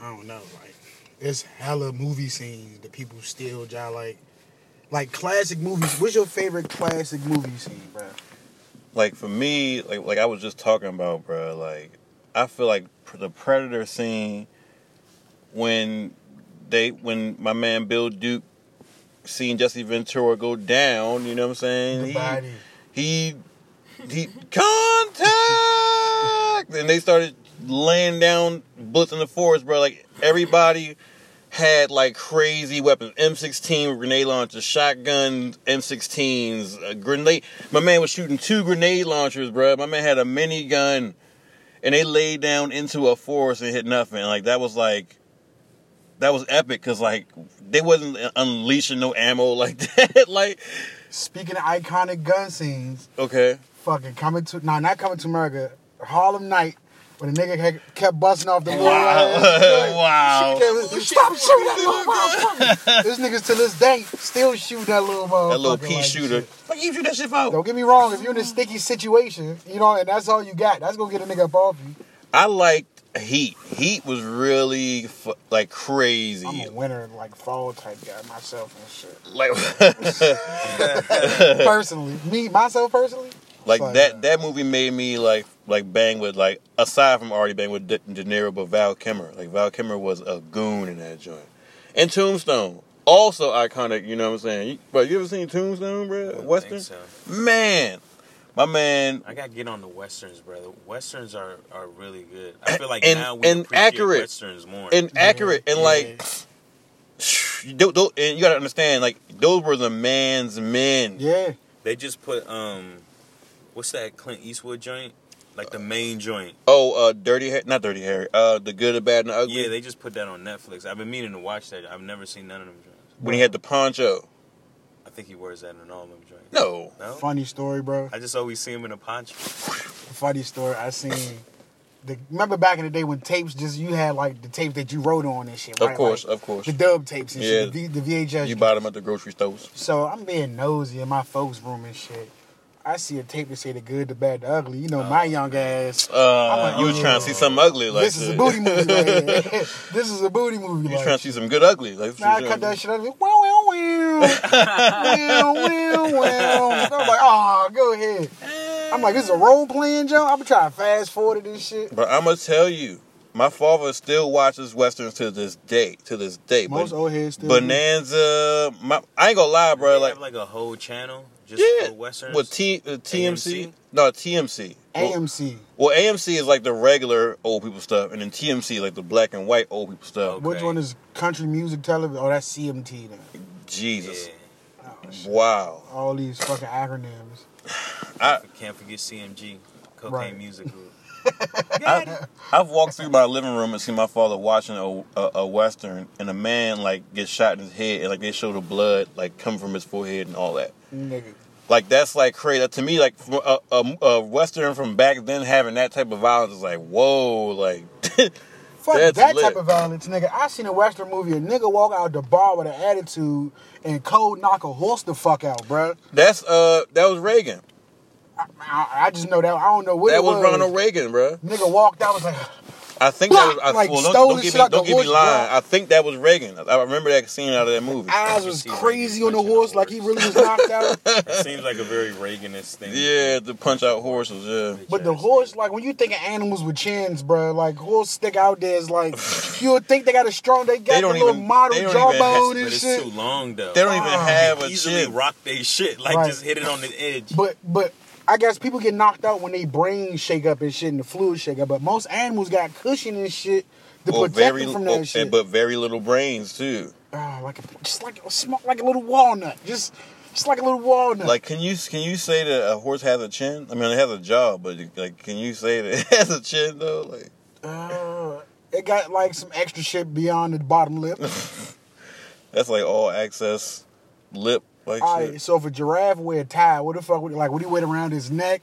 I don't know, like it's hella movie scenes that people still just like, like classic movies. What's your favorite classic movie scene, bro? Like for me, like like I was just talking about, bro. Like I feel like the Predator scene when they when my man Bill Duke seen Jesse Ventura go down. You know what I'm saying? The He- he he contact and they started laying down bullets in the forest bro. Like everybody had like crazy weapons. M16 grenade launchers shotguns m16s a grenade my man was shooting two grenade launchers bro. My man had a minigun and they laid down into a forest and hit nothing. Like that was like that was epic because like they wasn't unleashing no ammo like that. Like Speaking of iconic gun scenes, okay. fucking coming to nah, not coming to America. Harlem Night, when the nigga had, kept busting off the wall. Wow. ass joint. Wow. She Stop shooting that little motherfucker. this niggas to this day still shoot that little motherfucker. That little pea like shooter. shit. Like you shoot that shit out. Don't get me wrong, if you're in a sticky situation, you know, and that's all you got, that's gonna get a nigga up off you. I liked Heat. Heat was really fu- like crazy. I'm a winter, like fall type guy myself and shit. Like, personally, me myself personally, like Fuck that. yeah. That movie made me like like bang with like aside from already bang with De, De Niro, but Val Kilmer. Like Val Kilmer was a goon in that joint. And Tombstone. Also iconic, you know what I'm saying? You, bro, you ever seen Tombstone, bro? I Western? think so. Man, my man I gotta get on the westerns, brother. Westerns are, are really good. I feel like And- now we and appreciate accurate. westerns more. and accurate and yeah. like you don't, don't- and you gotta understand like those were the man's men yeah. they just put um, what's that Clint Eastwood joint? Like the main joint. oh uh dirty Har- not dirty harry uh the good the bad and the ugly Yeah, they just put that on Netflix. I've been meaning to watch that. I've never seen none of them joints. when he had the poncho I think he wears that in all of them joints. no No, Funny story, bro. I just always see him in a poncho. Funny story. I seen. The, remember back in the day when tapes just you had like the tapes that you wrote on and shit. of course Like, of course the dub tapes and Yeah. shit. The, v, the VHS. you buy them at the grocery stores So I'm being nosy in my folks' room and shit. I see a tape that say the good, the bad, the ugly. You know, my young ass. uh like, you was oh, trying to see something ugly like this is a booty movie right here. this is a booty movie. you like, trying to see some good ugly like Nah, I cut that shit out. Wow, wow, wow. wow, wow, wow. I'm like, oh, go ahead. I'm like, this is a role playing joke. I'm trying to fast forward to this shit. but i'm gonna tell you my father still watches westerns to this day to this day Most but old heads still. bonanza my, i ain't gonna lie bro they like have like a whole channel just yeah for westerns. with T, uh, tmc AMC? no tmc Well, AMC. Well, AMC is like the regular old people stuff, and then TMC like the black and white old people stuff. Okay. Which one is country music television? Oh, that's CMT then. Jesus, Yeah. Oh, wow! All these fucking acronyms. I Can't forget CMG, Cocaine Right. Music Group. I, I've walked through my living room and seen my father watching a, a, a western, and a man like gets shot in his head, and like they show the blood like come from his forehead and all that. Nigga. Like that's like crazy to me. Like a, a, a western from back then having that type of violence is like whoa, like Fuck that lit. type of violence, nigga. I seen a Western movie, a nigga walk out the bar with an attitude and cold knock a horse the fuck out, bruh. that's uh that was Reagan. I, I, I just know that. I don't know what That it was was. Ronald Reagan, bro. Nigga walked out was like, I think that was. I, Like, well, don't, stole don't the get me, out don't get me lying. bro. I think that was Reagan. I remember that scene out of that movie. eyes was crazy Reagan on the punching horse, like he really was knocked out. It seems like a very Reaganist thing. Yeah, the punch out horses. Yeah, But the horse, like when you think of animals with chins, bro, like horse stick out there is like you would think they got a strong, they got They the don't little even- model they don't even have- jawbone But and it's shit. too long though. they don't even Ah. have a easily chin. rock they shit. Like Right. just hit it on the edge. But but I guess people get knocked out when they brains shake up and shit and the fluid shake up. But most animals got cushion and shit to Well, protect very, them from oh, that shit. but very little brains too. Ah, like a, just like a small, like a little walnut, just just like a little walnut. Like, can you can you say that a horse has a chin? I mean, it has a jaw, but like, can you say that it has a chin though? Like, uh, it got like some extra shit beyond the bottom lip. that's like all access lip like All shit. so if a giraffe wear a tie, what the fuck would like? Would he wear it around his neck,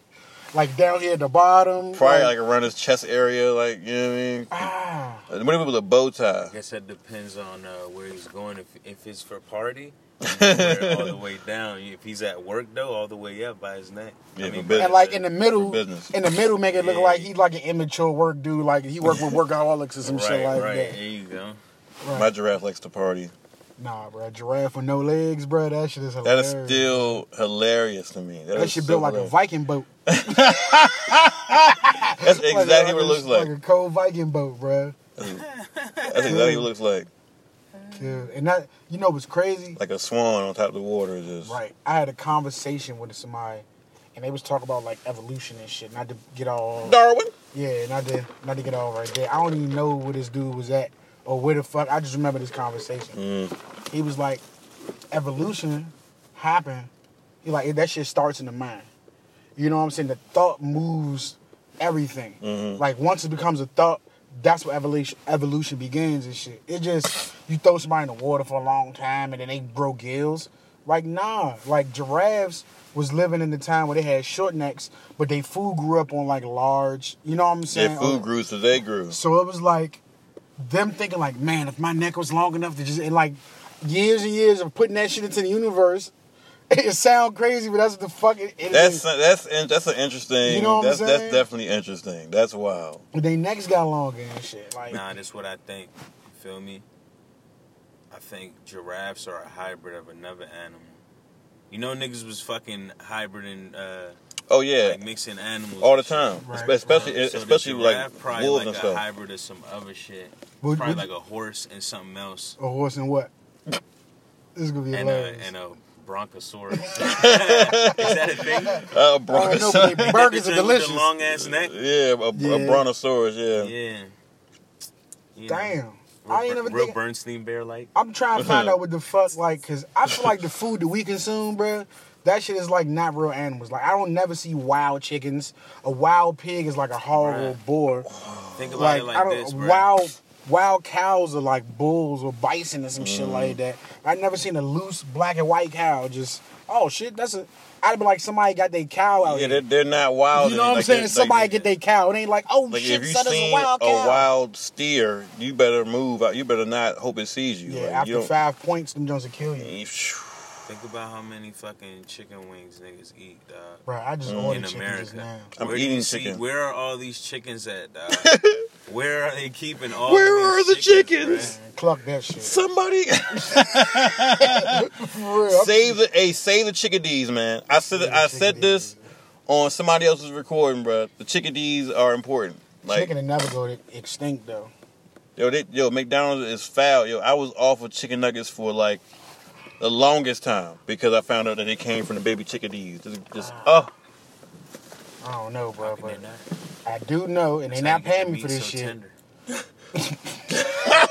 like down here at the bottom? Probably like around his chest area, like you know what I mean. ah, What if it was a bow tie? I guess that depends on uh, where he's going. If if it's for a party, wear all the way down. If he's at work though, all the way up by his neck. Yeah, I for mean, business. And like in the middle, business. in the middle, make it look Yeah. like he's like an immature work dude. Like he work with workaholics or some right, shit like right. that. There you go. Right. My giraffe likes to party. Nah, bro, giraffe with no legs, bro. That shit is That hilarious. is still hilarious to me. That shit so built like a. Viking boat. That's Like a- exactly what like it looks like. Like a cold Viking boat, bro. That's exactly what it looks like. Yeah. And that, you know, what's crazy? Like a swan on top of the water. Just Right. I had a conversation with somebody, and they was talking about like evolution and shit. Not to get all, Darwin. yeah, not to not to get all right there. I don't even know where this dude was at or where the fuck. I just remember this conversation. Mm. He was like, evolution happened. He like that shit starts in the mind. You know what I'm saying? The thought moves everything. Mhm. Like once it becomes a thought, that's where evolution evolution begins and shit. It just you throw somebody in the water for a long time and then they grow gills. Like nah, like giraffes was living in the time where they had short necks, but they food grew up on like large. You know what I'm saying? Their food grew, so they grew. So it was like them thinking like, man, if my neck was long enough to just and like years and years of putting that shit into the universe. It sound crazy, but that's what the fuck it, it That's is. that's in- that's an interesting. You know what I'm that's that's definitely interesting. That's wild. They necks got longer and shit. Like Nah, that's what I think. You feel me? I think giraffes are a hybrid of another animal. You know, niggas was fucking hybriding, uh, Oh yeah, like mixing animals all the time, Right. especially So the especially giraffe like probably wolves like and a stuff. hybrid of some other shit. Would- probably would- like a horse and something else, a horse and what? This is gonna be and a hilarious. and a bronchosaurus. Is that a thing? Uh, Oh, no, brontosaurus. burgers are thing with delicious. The long ass neck. yeah, a, Yeah. a brontosaurus. Yeah. Yeah. You know, Damn, real, I ain't Ber- never real think. Bernstein bear like. I'm trying to find out what the fuck, like, cause I feel like the food that we consume, bruh, that shit is like not real animals. Like I don't never see wild chickens. A wild pig is like a horrible Right. boar. Think about Like, it I like don't this, bro. wild wild cows are like bulls or bison or some shit Mm. like that. I never seen a loose black and white cow. Just oh shit, that's a. I'd be like somebody got their cow out Yeah, here. they're, they're not wild. You know what I'm saying? Somebody like, get their cow. It ain't like oh Like shit, if you son, that's a seen wild a wild steer, you better move out. You better not hope it sees you. yeah, after you five points, them Jones will kill you. You- Think about how many fucking chicken wings niggas eat, dog. Bro, I just Mm. ordered In chicken America. just now. I'm where eating you see- chicken. where are all these chickens at, dog? where are they keeping all? Where of are the chickens? Man, cluck that shit. Somebody For real. Save the hey, save the chickadees, man. I said Save I said this on somebody else's recording, bro. The chickadees are important. Like chicken will never go to extinct though. yo, they, yo, McDonald's is foul. Yo, I was off of chicken nuggets for like the longest time because I found out that it came from the baby chickadees. Just, just oh, I don't know, bro, but? I do know, and they That's not how you get paying me for this so shit.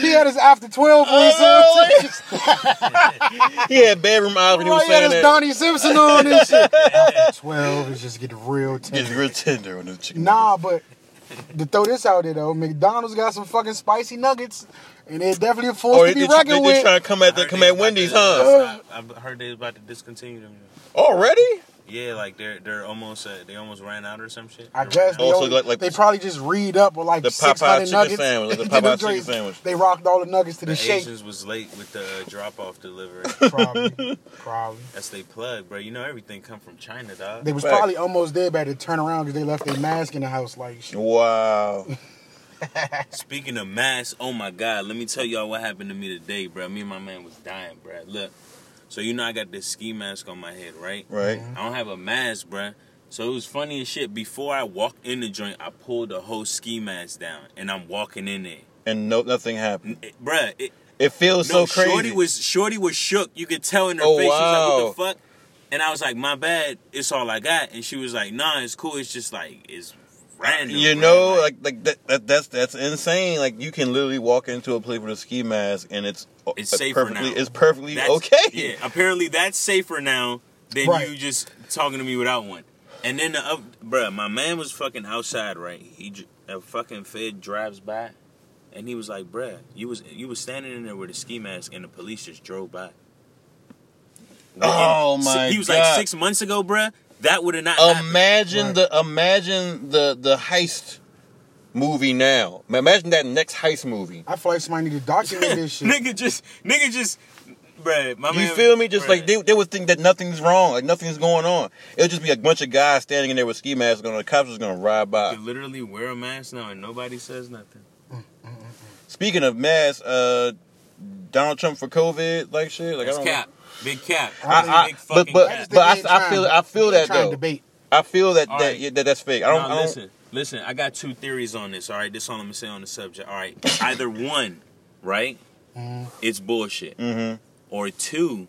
He had his after twelve voice Oh, on. too. he had bedroom eyes when he was Oh, he had his that. Donnie Simpson on and shit. After twelve is just getting real It's tender. real tender on the chicken. Nah, but to throw this out there though, McDonald's got some fucking spicy nuggets, and they're definitely a force Oh, to they, be they, reckoned they, with. trying to come at the, Heard come at Wendy's, to huh? I've heard they're about to discontinue them. Already? Yeah, like they're they're almost uh, they almost ran out or some shit. I They guess they. Also, only- like- like they probably just read up with like the Popeye 600 chicken nuggets. sandwich, like the Get Popeye chicken joints. sandwich. They rocked all the nuggets to the, the shake. Asians was late with the uh, drop off delivery. Probably, probably. That's they plug, bro. You know everything come from China, dog. They was Facts. probably almost there, but they turn around because they left their mask in the house. Like, shit. Wow. Speaking of masks, oh my god, let me tell y'all what happened to me today, bro. Me and my man was dying, bro. Look, so you know I got this ski mask on my head, right? Right. Mm-hmm. I don't have a mask, bruh. So it was funny as shit. Before I walked in the joint, I pulled the whole ski mask down, and I'm walking in there, And no, nothing happened. N- it- bruh. It, It feels no, so crazy. Shorty was Shorty was shook. You could tell in her Oh, face. She was like, wow. "What the fuck?" And I was like, "My bad. It's all I got." And she was like, "Nah, it's cool. It's just like it's random." you know, like like that, that that's that's insane. Like you can literally walk into a place with a ski mask and it's It's uh, safer perfectly now. it's perfectly That's- okay. Yeah, apparently that's safer now than Right. you just talking to me without one. And then the up, bruh, my man was fucking outside, right? He a fucking fed drives by, and he was like, "Bruh, you was you was standing in there with a ski mask, and the police just drove by." Oh, my He was God. like six months ago, bruh. That would have not happened. Imagine Right. the imagine the the heist movie now. Imagine that next heist movie. I feel like somebody need to document this shit. nigga just, nigga just, bruh, my You man. feel me? Just bruh. like they, they would think that nothing's wrong, like nothing's going on. It'll just be a bunch of guys standing in there with ski masks on. The cops is gonna ride by. You literally wear a mask now and nobody says nothing. Speaking of masks, uh, Donald Trump for COVID, like shit. Like That's I don't cap. Big cap. I- I- big but- but- cap. but I- I feel- I feel that, though. Debate. I feel that All that, yeah, that that's fake. I don't. Now, I don't listen, listen. I got two theories on this. All right, this is all I'm gonna say on the subject. All right, either one, right? Mhm. It's bullshit, hmm or two,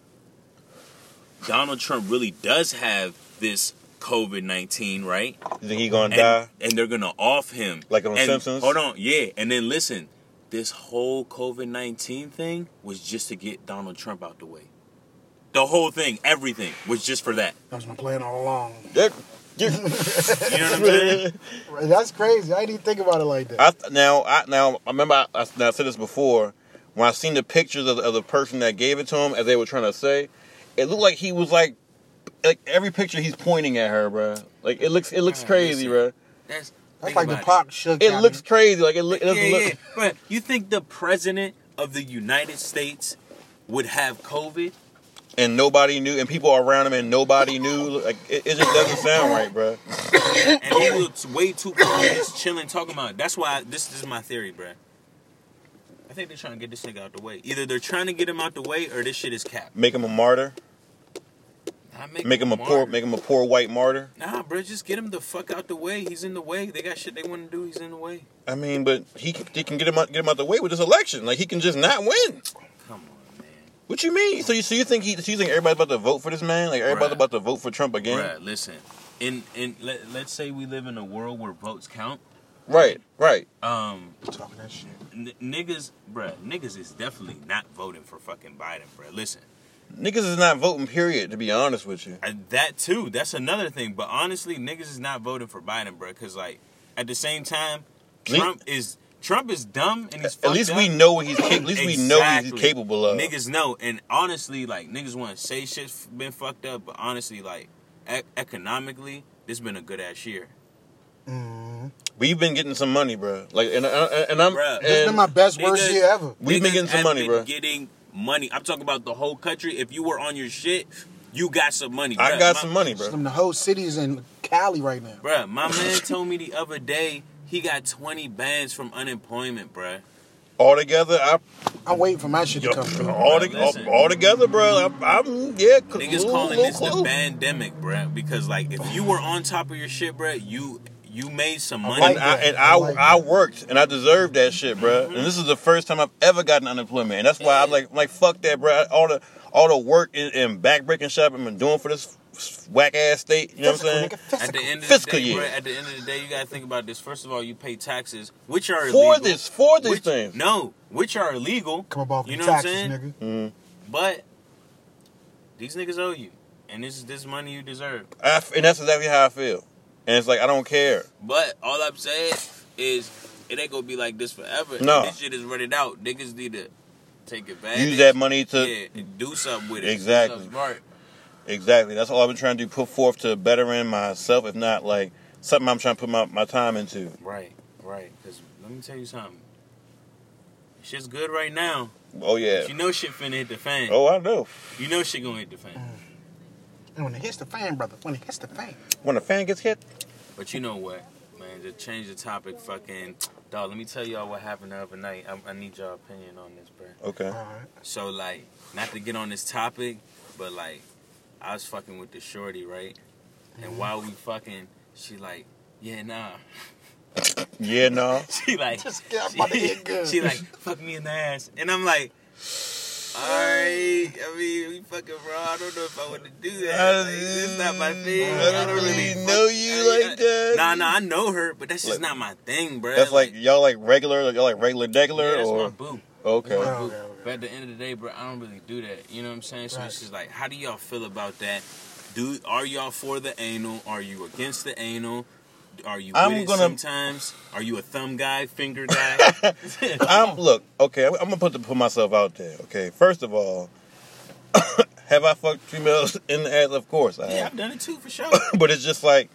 Donald Trump really does have this COVID nineteen, right? You think he gonna And, die? and they're gonna off him, Like on and, Simpsons? Hold on, yeah, and then listen. This whole COVID nineteen thing was just to get Donald Trump out the way. The whole thing, everything, was just for that. That was my plan all along. That- You know what I'm saying? That's crazy. I didn't even think about it like that. I now I now I remember I, I, now I said this before when I seen the pictures of, the- of the person that gave it to him as they were trying to say, it looked like he was like like every picture he's pointing at her, bruh. Like it looks it looks oh, crazy, listen. bruh. That's That's like the pop it. Shook. It looks me. crazy. Like it, look, it doesn't yeah, look. yeah. But you think the president of the United States would have COVID? And nobody knew, and people around him, and nobody knew. Like it, it just doesn't sound right, bruh. And he was way too calm, just chilling, talking about. It. That's why this, this is my theory, bruh. I think they're trying to get this nigga out the way. Either they're trying to get him out the way, or this shit is capped. Make him a martyr. Make, Make him a poor. Make him a poor white martyr. Nah, bro, just get him the fuck out the way. He's in the way. They got shit they want to do. He's in the way. I mean, but he can, he can get him out, get him out the way with this election. Like he can just not win. Come on, man. What you mean? So you so you think he? So you think everybody's about to vote for this man? Like everybody's Bruh. about to vote for Trump again? Bruh, listen. In in let, let's say we live in a world where votes count. Right, right. Um, Talking that shit. N- niggas, bruh, niggas is definitely not voting for fucking Biden, bruh. Listen, Niggas is not voting. Period. To be honest with you. uh, that too, that's another thing. But honestly, niggas is not voting for Biden, bruh, because like at the same time, Le- Trump is Trump is dumb and he's At least up. we know what he's capable. At least we know what he's capable of. Niggas know, and honestly, like niggas want to say shit's been fucked up, but honestly, like e- economically, this has been a good ass year. Mm-hmm. We've been getting some money, bro. Like, and and, and I'm. Bruh. This has been my best worst year ever. We've been getting some money, been bruh. Getting money. I'm talking about the whole country. If you were on your shit, you got some money. I got My- some money, bro. Some the whole city is in Cali right now. Bruh, my man told me the other day he got 20 bands from unemployment, bruh. All together, I I'm waiting for my shit to come through. all, Bruh, to, all, all together, bro. I'm, mm, I'm yeah. Niggas little- calling little this the pandemic, bruh. Because like if you were on top of your shit, bruh, you you made some money. like And I, and I I, like I worked and I deserved that shit, bro. And mm-hmm. this is the first time I've ever gotten unemployment, and that's why I'm like, I'm like fuck that, bro. All the all the work and, and backbreaking shit I've been doing for this whack ass state. You know what I'm saying? Nigga, At the end of Fiscal the day, year. bruh, at the end of the day, you gotta think about this. First of all, you pay taxes, which are For illegal. this, for this which, things. No, which are illegal. Come up off You the know what I'm taxes, saying? nigga. Mm. But these niggas owe you, and this is this money you deserve. I f and that's exactly how I feel. And it's like I don't care. But all I'm saying is, it ain't gonna be like this forever. No. this shit is running out. Niggas need to take advantage. Use that money to yeah, do something with it. Exactly. Do something smart. Exactly. That's all I've been trying to do. Put forth to bettering myself, if not like something I'm trying to put my, my time into. Right, right. Because let me tell you something. Shit's good right now. Oh yeah. But you know shit finna hit the fan. Oh, I know. You know shit gonna hit the fan. Mm. And when it hits the fan, brother, when it hits the fan. When the fan gets hit, But you know what, man? To change the topic, fucking dog. Let me tell y'all what happened the other night. I, I need y'all opinion on this, bro. okay. All right. So like, not to get on this topic, but like, I was fucking with the shorty, right? And while we fucking, she like, yeah, nah. Yeah, no. She like, Just get up out of here good. she like, fuck me in the ass, and I'm like. Alright, I mean, we fucking bro. I don't know if I want to do that. Like, it's not my thing. I don't really know you like that. Nah, nah, I know her, but that's just Like- not my thing, bro. That's like y'all like regular, y'all like regular yeah, degular, that's my or boo. okay. Okay, okay. But at the end of the day, bro, I don't really do that. You know what I'm saying? So Right. it's just like, how do y'all feel about that? Do are y'all for the anal? Are you against the anal? Are you I'm gonna- sometimes? Are you a thumb guy, finger guy? I'm look okay. I'm gonna put the, put myself out there. Okay, first of all, have I fucked females in the ass? Of course I yeah, have. I've done it too for sure. but it's just like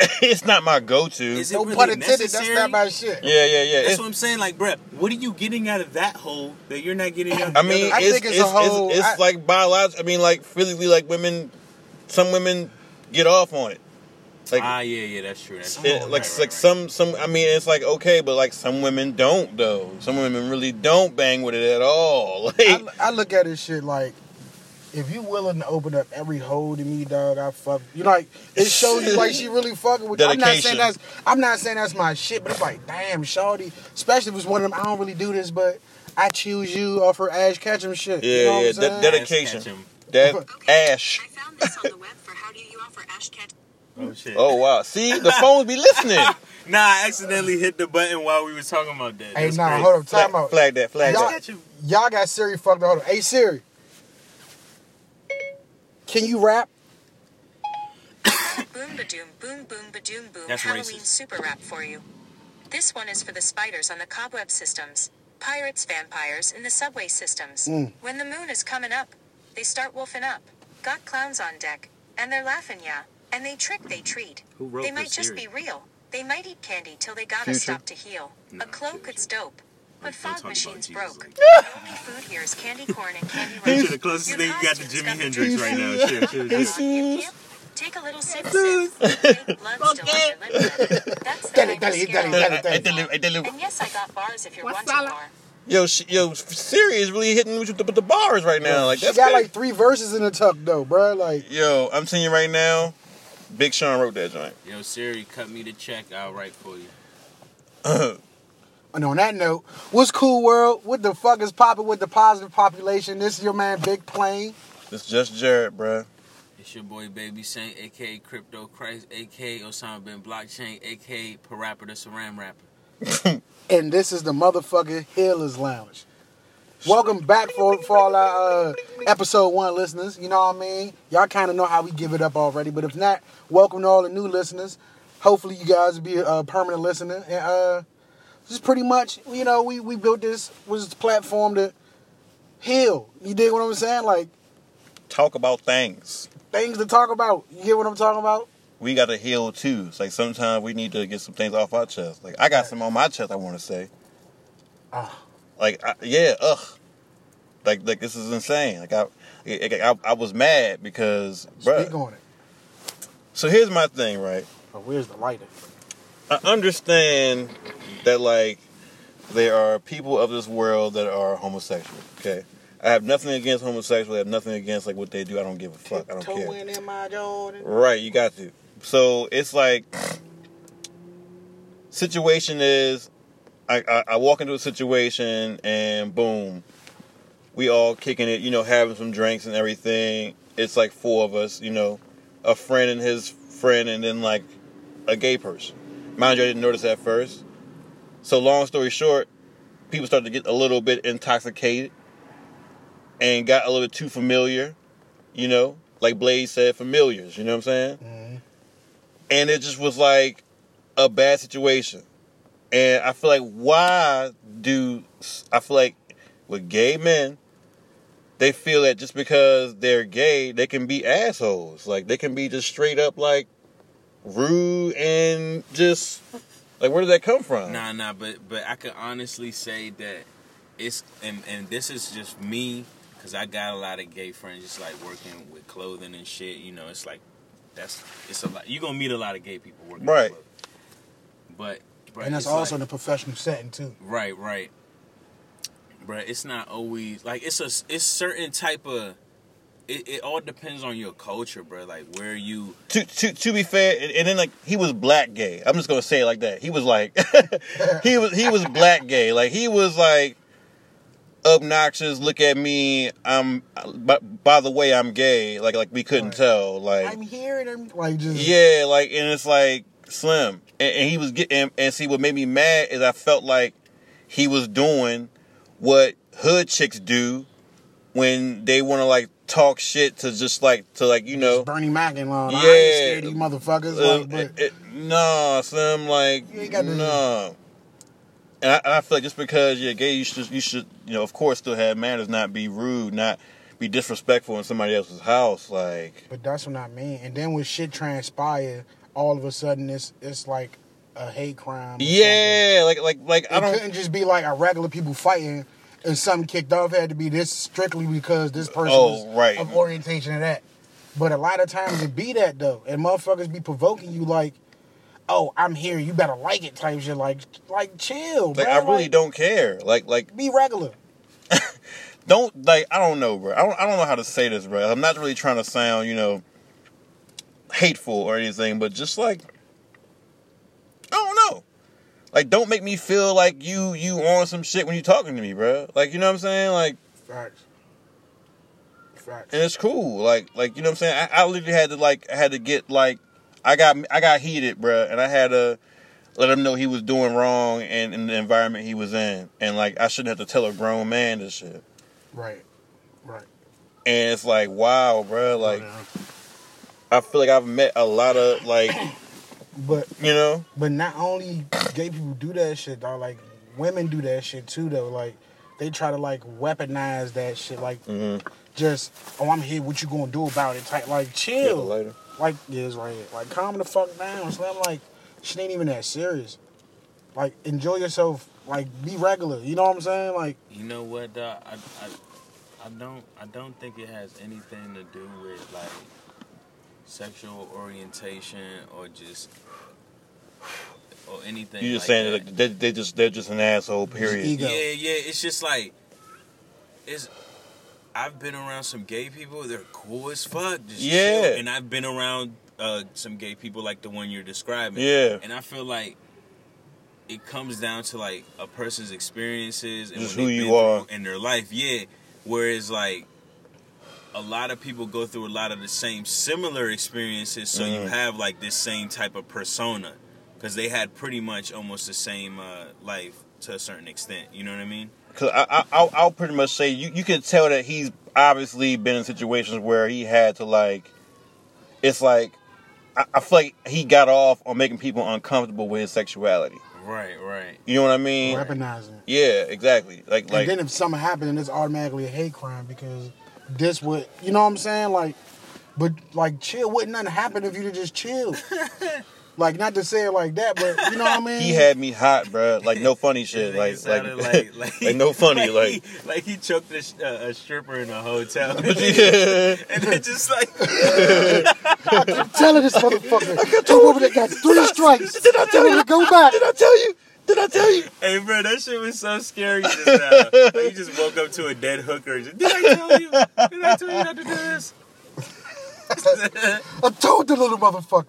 it's not my go-to. Is it No really pun intended. That's necessary? not my shit. yeah, yeah, yeah. That's It's- what I'm saying. Like, bruh, what are you getting out of that hole that you're not getting out? Of I the mean, other? I it's, think it's it's, a whole- it's, I- like biological. I mean, like physically, like women, some women get off on it. Like, ah, yeah, yeah, that's true. That's it- like, Right, like right, right. some, some. I mean, it's like okay, but like some women don't though. Some women really don't bang with it at all. Like, I, I look at this shit like, if you willing to open up every hole to me, dog, I fuck. You like it shows you like she really fucking with. you. I'm not saying that's. I'm not saying that's my shit, but it's like, damn, shawty. Especially if it's one of them. I don't really do this, but I choose you off her Ash Ketchum shit. Yeah, you know yeah, what I'm saying? dedication. Ass catch 'em. that Okay, ash. I found this on the web for how do you offer Ash Cat. Oh shit. Oh wow! See, the phones be listening. Nah, I accidentally hit the button while we was talking about that. Hey, That's nah, crazy. hold up, flag, time out. flag that. Flag Y'all- that. Y'all got Siri fucked up. Hold on. Hey Siri, can you rap? Boom ba doom, boom boom ba doom boom. That's Halloween racist. super rap for you. This one is for the spiders on the cobweb systems, pirates, vampires in the subway systems. Mm. When the moon is coming up, they start wolfing up. Got clowns on deck, and they're laughing, yeah. And they trick, they treat. Who wrote They this might just series? be real. They might eat candy till they gotta Future. stop to heal. No, A cloak, Future. it's dope. But fog machines broke. like The only food here is candy corn and candy Picture rice. the closest thing you got to Jimi Hendrix right now. Yip, yip. Take a little sip, sip. Fake blood still on. That's the Dale, kind dale. And yes, I got bars if you're What's wanting more. Yo, sh- yo, Siri is really hitting with the, with the bars right now. Like she that's got good. like three verses in the tuck though, bro. Like, Yo, I'm telling you right now, Big Sean wrote that joint. Yo, Siri, cut me the check. I'll write for you. and on that note, what's cool, world? What the fuck is popping with the positive population? This is your man, Big Plane. It's just Jared, bruh. It's your boy Baby Saint, aka Crypto Christ, aka Osama bin Blockchain, aka Parappa the Saram Rapper. and this is the motherfucking Healers Lounge. Welcome back for for all our uh, episode one listeners. You know what I mean? Y'all kind of know how we give it up already, but if not, welcome to all the new listeners. Hopefully, you guys will be a permanent listener. And uh, just pretty much, you know, we we built this was this platform to heal. You dig what I'm saying? Like Talk about things. things to talk about. You get what I'm talking about? We got to heal too. It's like sometimes we need to get some things off our chest. Like I got some on my chest. I want to say. Ah. Like I, yeah, ugh. Like like this is insane. Like I, I, I, I was mad because, Speak bruh. on it. So here's my thing, right? Oh, where's the lighter? I understand that like there are people of this world that are homosexual. Okay, I have nothing against homosexual. I have nothing against like what they do. I don't give a fuck. I don't care. Tiptoeing in my Jordan. Right, you got to. So it's like situation is I, I, I walk into a situation and boom, we all kicking it, you know, having some drinks and everything. It's like four of us, you know, a friend and his friend and then like a gay person. Mind you, I didn't notice at first. So long story short, people started to get a little bit intoxicated and got a little bit too familiar, you know, like Blaze said, familiars, you know what I'm saying? Mhm. And it just was like a bad situation. And I feel like why do I feel like with gay men, they feel that just because they're gay, they can be assholes. Like they can be just straight up like rude and just like where did that come from? Nah, nah, but but I could honestly say that it's and and this is just me because I got a lot of gay friends, just like working with clothing and shit. You know, it's like that's it's a lot. You gonna meet a lot of gay people working, Right. But, but And that's also like- in a professional setting too. Right, right. But it's not always like it's a it's certain type of it, it all depends on your culture, bro. Like where you to to to be fair, and, and then like he was black gay. I'm just gonna say it like that. He was like he was he was black gay. Like he was like obnoxious. Look at me. I'm. By, by the way, I'm gay. Like like we couldn't Right. tell. Like I'm here and I'm like just yeah. Like and it's like slim. And, and he was getting and, and see what made me mad is I felt like he was doing what hood chicks do when they want to like talk shit to just like to like you know Bernie Mac and all. I Yeah. ain't scared of you motherfuckers. uh, like, but it, it, no, Slim, like You ain't got to- no. And I, and I feel like just because you're gay, you should you should you know of course still have manners, not be rude, not be disrespectful in somebody else's house. Like but that's what I mean. And then when shit transpire, all of a sudden it's it's like a hate crime. Yeah, like like like I. It don't. couldn't just be like a regular people fighting and something kicked off. Had to be this strictly because this person Oh, was right. of orientation of that. But a lot of times it be that though, and motherfuckers be provoking you like, "Oh, I'm here. You better like it." Type shit. Like, like chill. Like bro. I really Like, don't care. Like like be regular. don't like I don't know, bro. I don't I don't know how to say this, bro. I'm not really trying to sound, you know, hateful or anything, but just like I don't know. Like don't make me feel like you you on some shit when you talking to me, bro. Like you know what I'm saying? Like Facts. Facts. and it's cool. Like like you know what I'm saying? I, I literally had to like I had to get like I got I got heated, bro, and I had to let him know he was doing wrong and in the environment he was in, and like I shouldn't have to tell a grown man this shit. Right. Right. And it's like, wow, bro. Like, Yeah. I feel like I've met a lot of like, But you know, but not only gay people do that shit, dog. Like women do that shit too, though. Like they try to like weaponize that shit. Like mm-hmm. just, oh, I'm here. What you gonna do about it? Type like chill. later. Like yeah, it's right here. Like calm the fuck down. So I'm like, shit ain't even that serious. Like enjoy yourself. Like be regular. You know what I'm saying? Like You know what? Uh, I, I, I don't. I don't think it has anything to do with like sexual orientation or just or anything. You're just like saying that. that they, they just they're just an asshole. Period. ego. Yeah, yeah. It's just like it's. I've been around some gay people. They're cool as fuck. Just Yeah. chill. And I've been around uh, some gay people like the one you're describing. Yeah. And I feel like it comes down to like a person's experiences and Just who you are. in their life. Yeah. Whereas like a lot of people go through a lot of the same similar experiences, so you Mhm. have like this same type of persona because they had pretty much almost the same uh, life to a certain extent. You know what I mean? Cause I, I I'll, I'll pretty much say you you can tell that he's obviously been in situations where he had to like, it's like, I, I feel like he got off on making people uncomfortable with his sexuality. Right, right. You know what I mean? weaponizing. Yeah, exactly. Like like and then if something happened, then it's automatically a hate crime because this would, you know what I'm saying? Like, but like, chill. Wouldn't nothing happen if you'd just chill? like, not to say it like that, but you know what I mean? he had me hot, bro. Like no funny shit. It Like like like, like no funny, like, like- he, like he choked a, sh- uh, a stripper in a hotel, and yeah. then just like I'm telling this motherfucker. I Two women that got three strikes. Did I tell you to go back? Did I tell you? Did I tell you? Hey, bro, that shit was so scary just now. Like, you just woke up to a dead hooker. Just, Did I tell you? Did I tell you not to do this? I told the little motherfucker.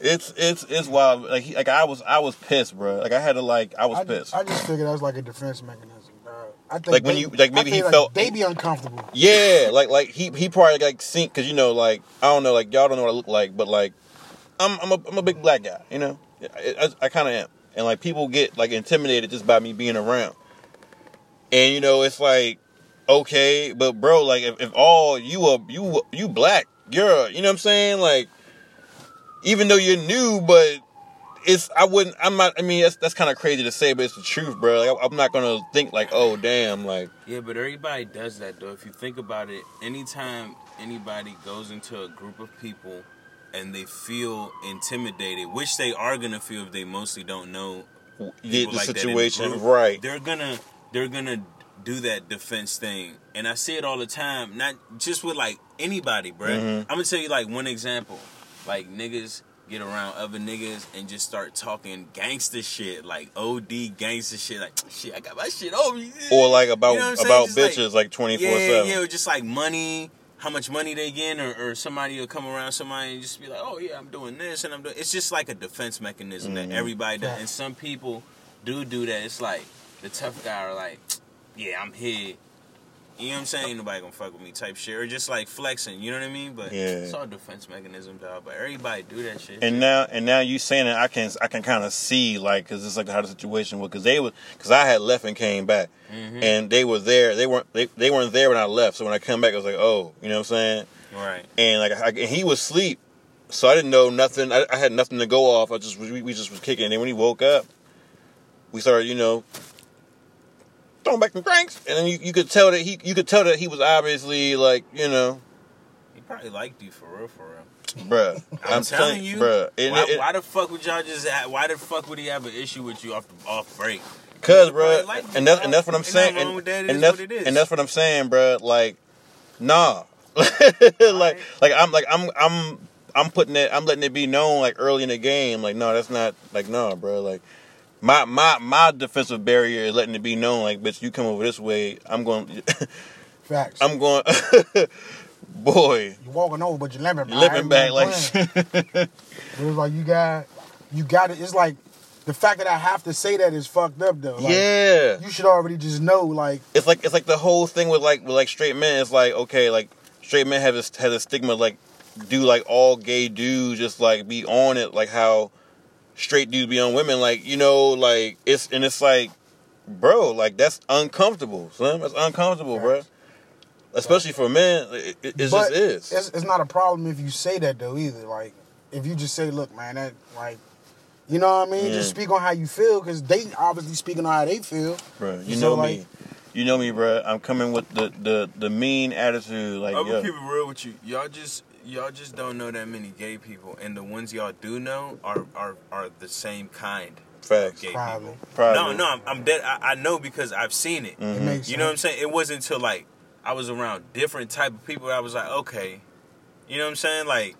It's it's it's wild. Like he, like I was I was pissed, bro. Like I had to like I was I, pissed. I just figured that was like a defense mechanism, bro. I think Like when they- you- like maybe he think, felt- they be uncomfortable. Yeah, like like he he probably like sink because you know like I don't know like y'all don't know what I look like, but like I'm I'm a I'm a big black guy, you know. I, I, I kind of am, and like people get like intimidated just by me being around, and you know it's like okay, but bro, like if, if all you are you you black, you're you know what I'm saying like even though you're new, but it's I wouldn't I'm not I mean that's that's kind of crazy to say, but it's the truth, bro. Like I'm not gonna think like oh damn like Yeah, but everybody does that though. If you think about it, anytime anybody goes into a group of people and they feel intimidated, which they are gonna feel if they mostly don't know the, the like that in the situation group, right. They're gonna they're gonna do that defense thing, and I see it all the time. Not just with like anybody, bruh. Mhm. I'm gonna tell you like one example. Like niggas get around other niggas and just start talking gangster shit, like OD gangster shit. Like shit, I got my shit over. you." or like about You know what I'm saying? about Just bitches like twenty four yeah, seven. yeah, or just like money, how much money they getting, or, or somebody will come around somebody and just be like, oh yeah, I'm doing this and I'm doing. It's just like a defense mechanism Mhm. that everybody does, and some people do do that. It's like the tough guy are like, yeah, I'm here. You know what I'm saying? Ain't nobody gonna fuck with me type shit, or just like flexing. You know what I mean? But Yeah. it's all defense mechanism, dog. But everybody do that shit. And now and now you saying it, I can I can kind of see like because it's like how the situation was because they was because I had left and came back Mhm. and they were there they weren't they, they weren't there when I left so when I come back I was like oh you know what I'm saying right. and like I, and he was asleep so I didn't know nothing I, I had nothing to go off I just we, we just was kicking and then when he woke up we started you know throwing back some cranks and then you, you could tell that he you could tell that he was obviously like you know He probably liked you for real, for real. bruh. I'm, telling you, bruh. It, why, it- why the fuck would y'all just? ha- Why the fuck would he have an issue with you off the, off break? Cause, Right, bro, like, and that's and that's what I'm saying, and, that, and that's what it is. and that's what I'm saying, bro. Like, nah, like, like I'm like I'm I'm I'm putting it, I'm letting it be known like early in the game, like, no, that's not like no, bro, like. My my my defensive barrier is letting it be known, like, bitch, you come over this way, I'm going, Facts. I'm going, boy, you walking over, but you're limping. you limping back like, It was like you got, you got it. It's like the fact that I have to say that is fucked up though. Like, yeah. You should already just know, like, it's like it's like the whole thing with like with like straight men. It's like okay, like straight men have this has a stigma like do like all gay dudes just like be on it like how straight dudes be on women. Like you know, like it's and it's like, bro, like that's uncomfortable, son. That's uncomfortable, bro. Facts. Especially for men, it, it, it just is. It's, it's not a problem if you say that though either. Like, if you just say, look, man, that like. You know what I mean? Yeah. Just speak on how you feel, because they obviously speaking on how they feel. bro. You So, know like- me. You know me, bro. I'm coming with the the the mean attitude, like I'm yo. gonna keep it real with you. Y'all just y'all just don't know that many gay people, and the ones y'all do know are are, are the same kind of Facts. gay Probably. people. Probably. No, no, I'm, I'm dead. I, I know because I've seen it. Mm. It makes You know what I'm saying? It wasn't until like I was around different type of people that I was like, okay, you know what I'm saying? Like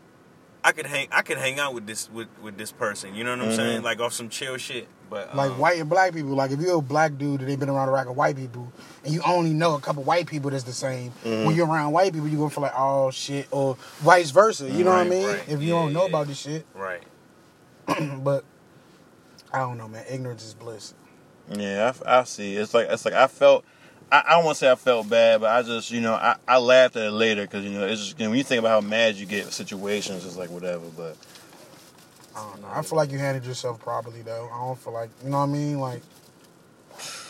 I could hang I could hang out with this with, with this person. You know what I'm Mhm. saying? Like off some chill shit. But Like um, white and black people. Like if you're a black dude and they've been around a rack of white people, and you only know a couple white people that's the same. Mm-hmm. When you're around white people, you're gonna feel like, oh shit, or vice versa. You know what I mean? right. If you Yeah, don't know yeah. about this shit, right. but I don't know, man. Ignorance is bliss. Yeah, I, I see. It's like it's like I felt. I, I don't want to say I felt bad, but I just you know I, I laughed at it later because you know it's just you know, when you think about how mad you get in situations, it's like whatever. But I don't know. I feel like you handled yourself properly, though. I don't feel like you know what I mean. Like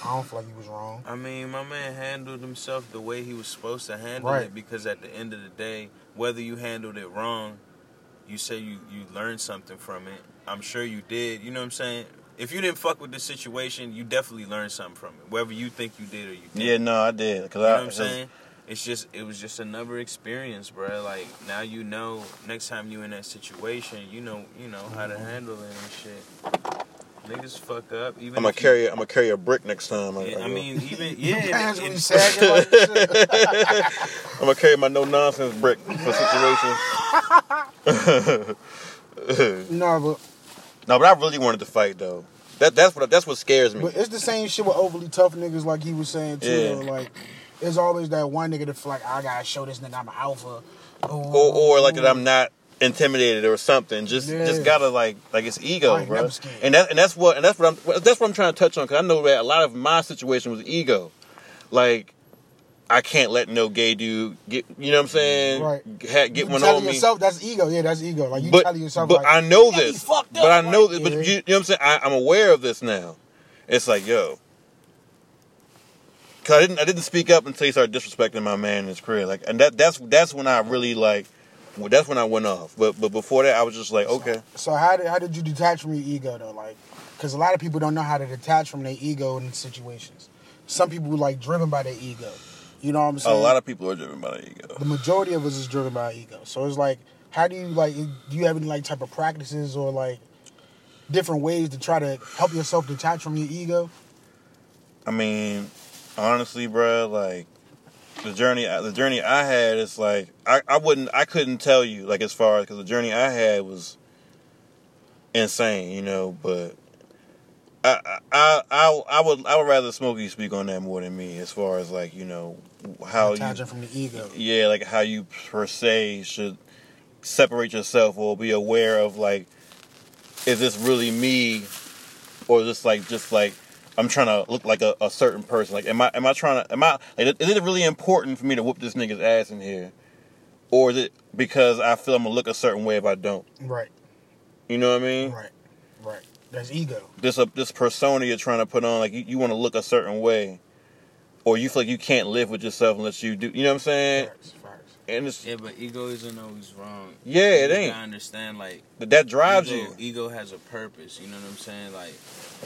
I don't feel like you was wrong. I mean, my man handled himself the way he was supposed to handle Right. it because at the end of the day, whether you handled it wrong, you say you, you learned something from it. I'm sure you did. You know what I'm saying? If you didn't fuck with the situation, you definitely learned something from it. Whether you think you did or you didn't. yeah, no, I did because You know I what I'm saying? It's just it was just another experience, bro. Like now you know next time you in that situation, you know you know how to handle it and shit. Niggas fuck up. Even I'm gonna if you- carry I'm gonna carry a brick next time. Yeah, I mean, even yeah. Pants and- and- like. I'm gonna carry my no nonsense brick for situations. No, but no, but I really wanted to fight though. That that's what that's what scares me. But it's the same shit with overly tough niggas, like he was saying too. Yeah. though. Like, there's always that one nigga that's like I gotta show this nigga I'm an alpha, or or like that I'm not intimidated or something. Just Yeah. just gotta like like it's ego, bro. And that and that's what and that's what I'm that's what I'm trying to touch on because I know that a lot of my situation was ego. Like I can't let no gay dude get you know what I'm saying Right. ha- get You one telling on me. yourself that's ego. Yeah, that's ego. Like you but telling yourself, but like, I know this. fucked But I know like, this. But you, you know what I'm saying? I, I'm aware of this now. It's like yo. Cause I didn't I didn't speak up until he started disrespecting my man in his career. Like and that that's that's when I really like well, that's when I went off. But but before that I was just like, okay. So how did how did you detach from your ego though? Like, because a lot of people don't know how to detach from their ego in situations. Some people like driven by their ego. You know what I'm saying? A lot of people are driven by their ego. the majority of us is driven by ego. So it's like, how do you like? Do you have any like type of practices or like different ways to try to help yourself detach from your ego? I mean, honestly, bro, like the journey uh, the journey I had is like I, I wouldn't I couldn't tell you like as far as because the journey I had was insane, you know. But I I I I would I would rather Smokey speak on that more than me as far as like you know how you from the ego. yeah like how you per se should separate yourself or be aware of like is this really me or is this like just like I'm trying to look like a, a certain person? Like am I am I trying to am I like is it really important for me to whoop this nigga's ass in here? Or is it because I feel I'm gonna look a certain way if I don't? Right, you know what I mean? Right. That's ego. this uh, this persona you're trying to put on like you, you want to look a certain way or you feel like you can't live with yourself unless you do you know what I'm saying Facts, facts. and it's Yeah, but ego isn't always wrong. yeah, it You ain't. gotta understand, like But that drives ego, you. Ego has a purpose. You know what I'm saying? Like,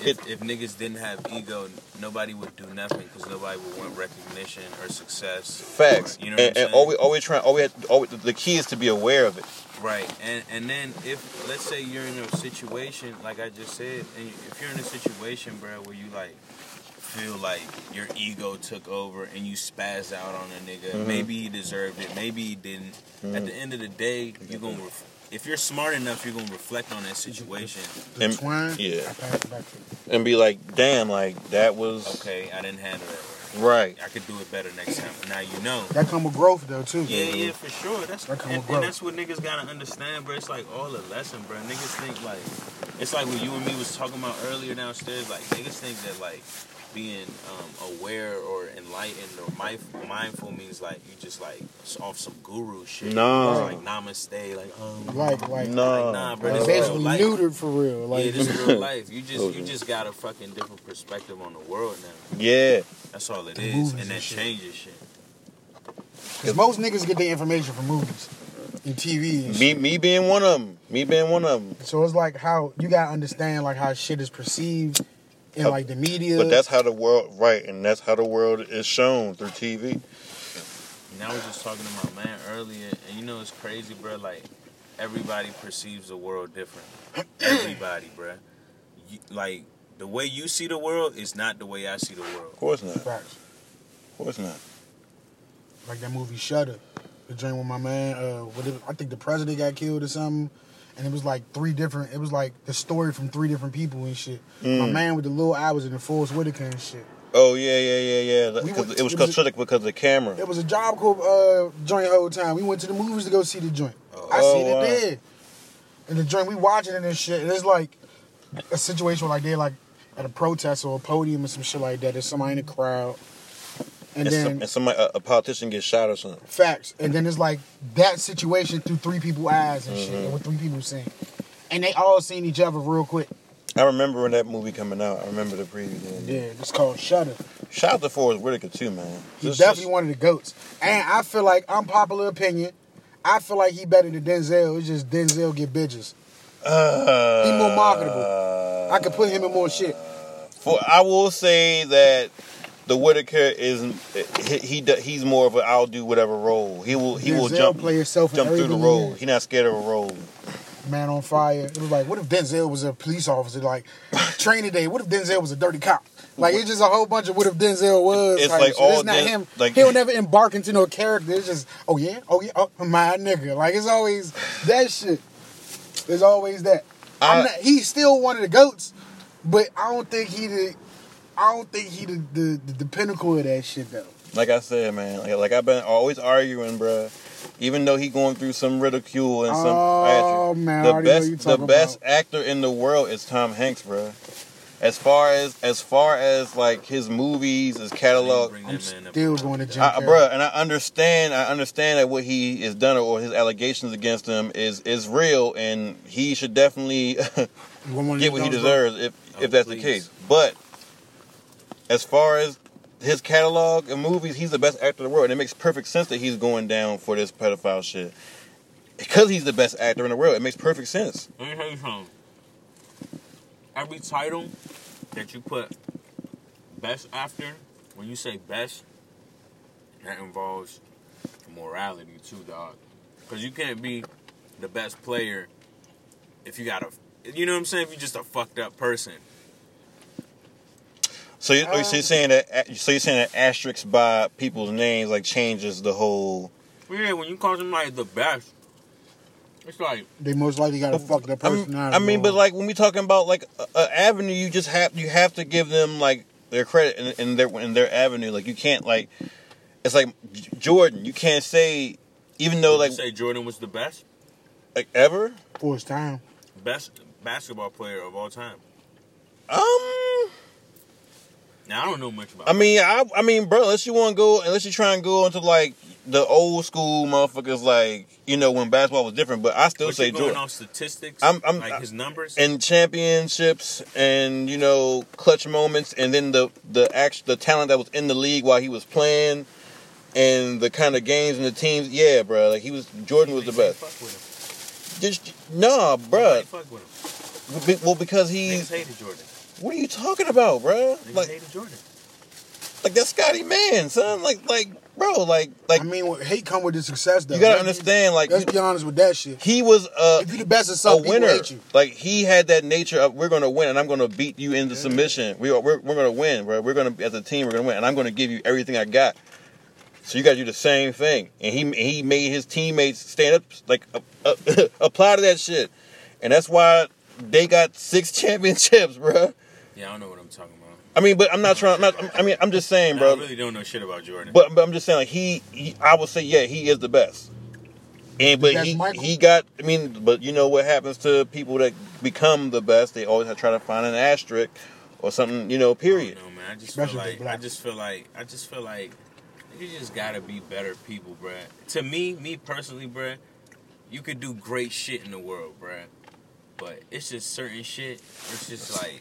It- if, if niggas didn't have ego, nobody would do nothing because nobody would want recognition or success. Facts. Or, you know what and, I'm and saying? always, always trying. Always, always. The key is to be aware of it. Right, and and then if let's say you're in a situation like I just said, and if you're in a situation, bro, where you like feel like your ego took over and you spaz out on a nigga, Mhm. maybe he deserved it, maybe he didn't. At the end of the day, you're gonna. Ref- if you're smart enough, you're gonna reflect on that situation. The And- twine. yeah. I pass it back to you. and be like, damn, like that was Okay, I didn't handle that right. Right. I could do it better next time. Now you know. That come with growth though too. Yeah, yeah, for sure. That's That come and, with growth. and that's what niggas gotta understand, bro. It's like all a lesson, bro. Niggas think like it's like what you and me was talking about earlier downstairs. Like niggas think that like being um, aware or enlightened or mindful, mindful means like you just like off some guru shit. No. It's like namaste, like um, Like like No. like nah, bro. This they basically real life. neutered for real. Like yeah, this is real life. You just you just got a fucking different perspective on the world now. Yeah. That's all it The is, and and that shit. changes shit. Because most niggas get their information from movies and TV and Me, me being one of them. Me being one of them. So it's like how you gotta understand like how shit is perceived in like the media. But that's how the world, right? And that's how the world is shown through TV. And I was just talking to my man earlier, and you know it's crazy, bro. Like everybody perceives the world different. Everybody, bro. You, like the way you see the world is not the way I see the world. Of course not. Of course not. Like that movie Shutter. The joint with my man, uh, what it, I think the president got killed or something. And it was like three different. It was like the story from three different people and shit. My Mm. man with the little eye was in the Forest Whitaker and shit. Oh yeah, yeah, yeah, yeah. We Because went- it was it was because because of the camera. It was a job called uh, joint the whole time. We went to the movies to go see the joint. I Oh, seen it wow. there. And the joint we watching it and this shit. And it's like a situation where like they're like at a protest or a podium or some shit like that. There's somebody in the crowd. And, And, then some, and somebody, a, a politician gets shot or something. facts. And then it's like that situation through three people's eyes and shit. Mhm. And what three people seeing. And they all seen each other real quick. I remember when that movie coming out. I remember the preview. Yeah, it's called Shutter. Shout out to Forest Whitaker too, man. He's definitely just- one of the goats. And I feel like unpopular opinion. I feel like he better than Denzel. It's just Denzel get bitches. Uh, He more marketable. I could put him in more shit. For I will say that the Whitaker is he, he he's more of a I'll do whatever role. He will he will jump play in jump through the role. he. He's not scared of a role. Man on fire. It was like, what if Denzel was a police officer? Like, training day. What if Denzel was a dirty cop? Like, it's just a whole bunch of what if Denzel was. It's like all It's not Den- him. like- He'll never embark into no character. It's just, oh yeah, oh yeah, oh my nigga. Like, it's always that shit. There's always that. I'm uh, not, he's still one of the goats, but I don't think he the. I don't think he the the, the, the pinnacle of that shit though. Like I said, man. Like, like I've been always arguing, bruh. Even though he going through some ridicule and some, Oh, man, I the best the best about. actor in the world is Tom Hanks, bruh. As far as as far as like his movies, his catalog, I'm that man up. still going to Jim I, Carrey. and I understand. I understand that what he has done or his allegations against him is is real, and he should definitely You want one of get what he Jones, bro? deserves if Oh, if that's please. the case. But as far as his catalog and movies, he's the best actor in the world, and it makes perfect sense that he's going down for this pedophile shit. Because he's the best actor in the world, it makes perfect sense. Let me tell you something. Every title that you put best after, when you say best, that involves morality too, dog. Because you can't be the best player if you got a, you know what I'm saying? If you're just a fucked up person. So, you, Um, so you're saying that so you're saying that asterisks by people's names like changes the whole. Yeah, when you call somebody the best, it's like They most likely got a fucked up I mean, personality. I mean, but like when we talking about like a, a avenue, you just have you have to give them like their credit in, in their in their avenue. Like you can't like it's like J- Jordan. You can't say even though would like you say Jordan was the best, like ever. for his time. best basketball player of all time. Um, Now I don't know much about. I mean, I I mean, bro, unless you want to go, unless you try and go into like the old school motherfuckers, like you know when basketball was different. But I still but say Jordan. off statistics, I'm- I'm- like his numbers. and championships and you know clutch moments and then the the act the talent that was in the league while he was playing and the kind of games and the teams. Yeah, bro. Like he was Jordan was the best. Fuck with him. Just nah, bro. Fuck with him. Well, because he's. hated Jordan. What are you talking about, bro? Niggas Like, hated Jordan. like that's Scotty Man, son. Like, like, bro. Like, like I mean, what- hate come with the success though. you gotta understand. Like, Let's be honest with that shit. he was uh, If you the best of a something, people winner. hate you. Like he had that nature of we're gonna win and I'm gonna beat you into submission. We are we're, we're gonna win, bro. We're gonna as a team we're gonna win and I'm gonna give you everything I got. So you got to do the same thing, and he he made his teammates stand up, like uh, uh, apply to that shit, and that's why they got six championships, bro. Yeah, I don't know what I'm talking about. I mean, but I'm not trying. I'm not, I mean, I'm just saying, Nah, I bro. really don't know shit about Jordan. But, but I'm just saying, like he, he, I would say, yeah, he is the best. And but That's he, Michael. he got. I mean, but you know what happens to people that become the best? They always have to try to find an asterisk or something. You know, period. No man, I just Especially feel if like I black. just feel like I just feel like you just gotta be better people, bruh. To me, me personally, bruh, you could do great shit in the world, bruh. But it's just certain shit. It's just like,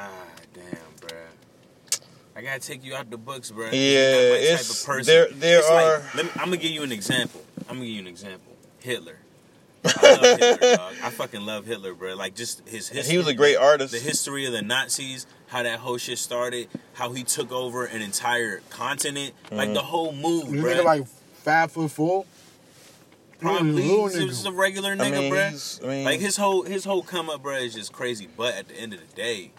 ah, damn, bruh. I gotta take you out the books, bruh. Yeah, You're not my type it's- of person. there- there It's like- are- let me, I'm gonna give you an example. I'm gonna give you an example. Hitler. I love Hitler, dog. I fucking love Hitler, bro. Like just his history. He was a great artist. The history of the Nazis, how that whole shit started, how he took over an entire continent, like Mm-hmm. the whole move, You bro. nigga like five foot four. Probably little he's just a nigga. regular I nigga, mean, bruh. he's- I mean, Like his whole his whole come up, bro, is just crazy. But at the end of the day,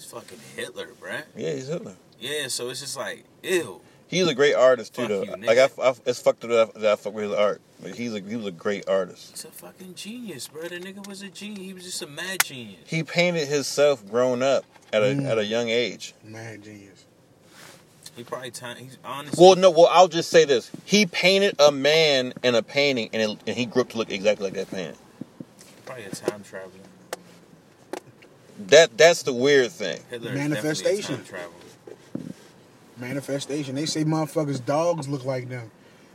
he's fucking Hitler, bruh. yeah, he's Hitler. Yeah, so it's just like, ew. He's a great artist too, Fuck though. you, nigga. like I, I, it's fucked up that I, that I fuck with his art. But he's a he was a great artist. He's a fucking genius, bro. The nigga was a genius. He was just a mad genius. He painted himself grown up at a Mm. at a young age. Man, genius. He probably time. He's honestly. Well, no. Well, I'll just say this: he painted a man in a painting, and, it, and he grew up to look exactly like that man. probably a time traveler. That that's the weird thing. Hitler Manifestation. Is definitely a time traveler. Manifestation. They say motherfuckers dogs look like them.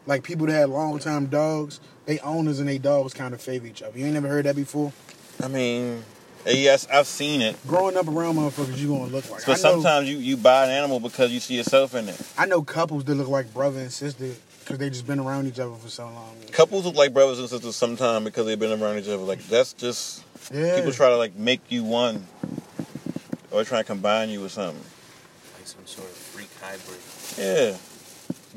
Like people that had long time dogs, they owners and they dogs kind of favor each other. You ain't never heard that before? I mean, eh, yes, I've seen it, Growing up around motherfuckers, you gonna look like. but I know, sometimes you you buy an animal because you see yourself in it. I know couples that look like brother and sister because they just been around each other for so long. Couples look like brothers and sisters sometimes because they've been around each other. Like that's just Yeah. people try to like make you one, or try to combine you with something. Like some sort of freak hybrid. Yeah,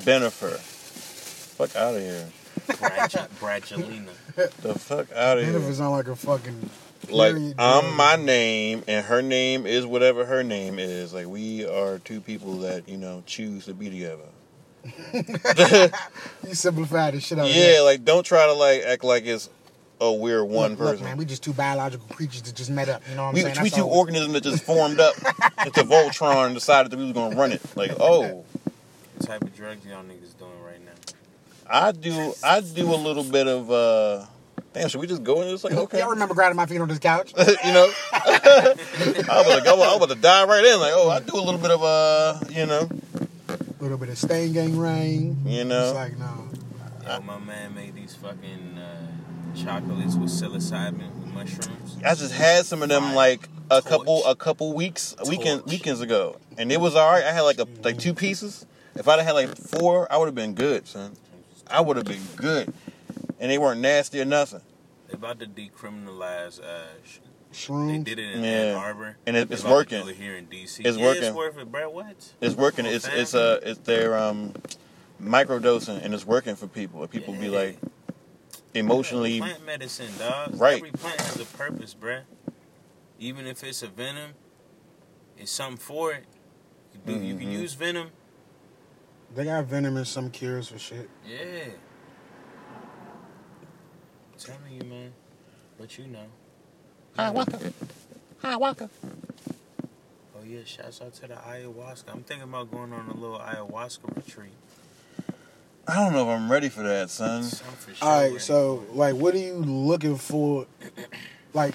Bennifer. Fuck out of here. Brad- Bradgelina. The fuck out of Even if here. it's not like a fucking. Like I'm my name and her name is whatever her name is. Like we are two people that you know choose to be together. You simplified the shit out of Yeah, like don't try to like act like it's oh we're one look, look, person. man, we just two biological creatures that just met up. You know what I'm we saying? we That's two all. organisms that just formed up into Voltron and decided that we was gonna run it. Like oh, What type of drugs y'all niggas doing right now? I do I do a little bit of uh. Damn, should we just go in this? Like okay, Y'all remember grinding my feet on this couch? you know, I was like, I was I was about to die right in. Like, oh, I do a little bit of uh, you know, A little bit of stain gang rain. you know, It's know. like no. Yo, my man made these fucking uh, chocolates with psilocybin with mushrooms. I just had some of them like a Torch. couple a couple weeks weekend weekends ago, and it was alright. I had like a like two pieces. If I'd have had like four, I would have been good, son. I would have been good, and they weren't nasty or nothing. They about to decriminalize. Uh, sh- they did it in Yeah. Ann Arbor. And it- it's working. do here in DC. It's yeah, working. It's worth it, bro. What? It's working. It's fam. it's uh it's their um microdosing, and it's working for people. And people be like emotionally plant medicine, dog. Right. Every plant has a purpose, bruh. Even if it's a venom, it's something for it. You, do, you can Mhm. use venom. They got venom and some cures for shit. Yeah. Telling you, man. But you know. Ayahuasca. Ayahuasca. Oh yeah, shouts out to the ayahuasca. I'm thinking about going on a little ayahuasca retreat. I don't know if I'm ready for that, son. Some for sure. All ready right, so like, what are you looking for? Like,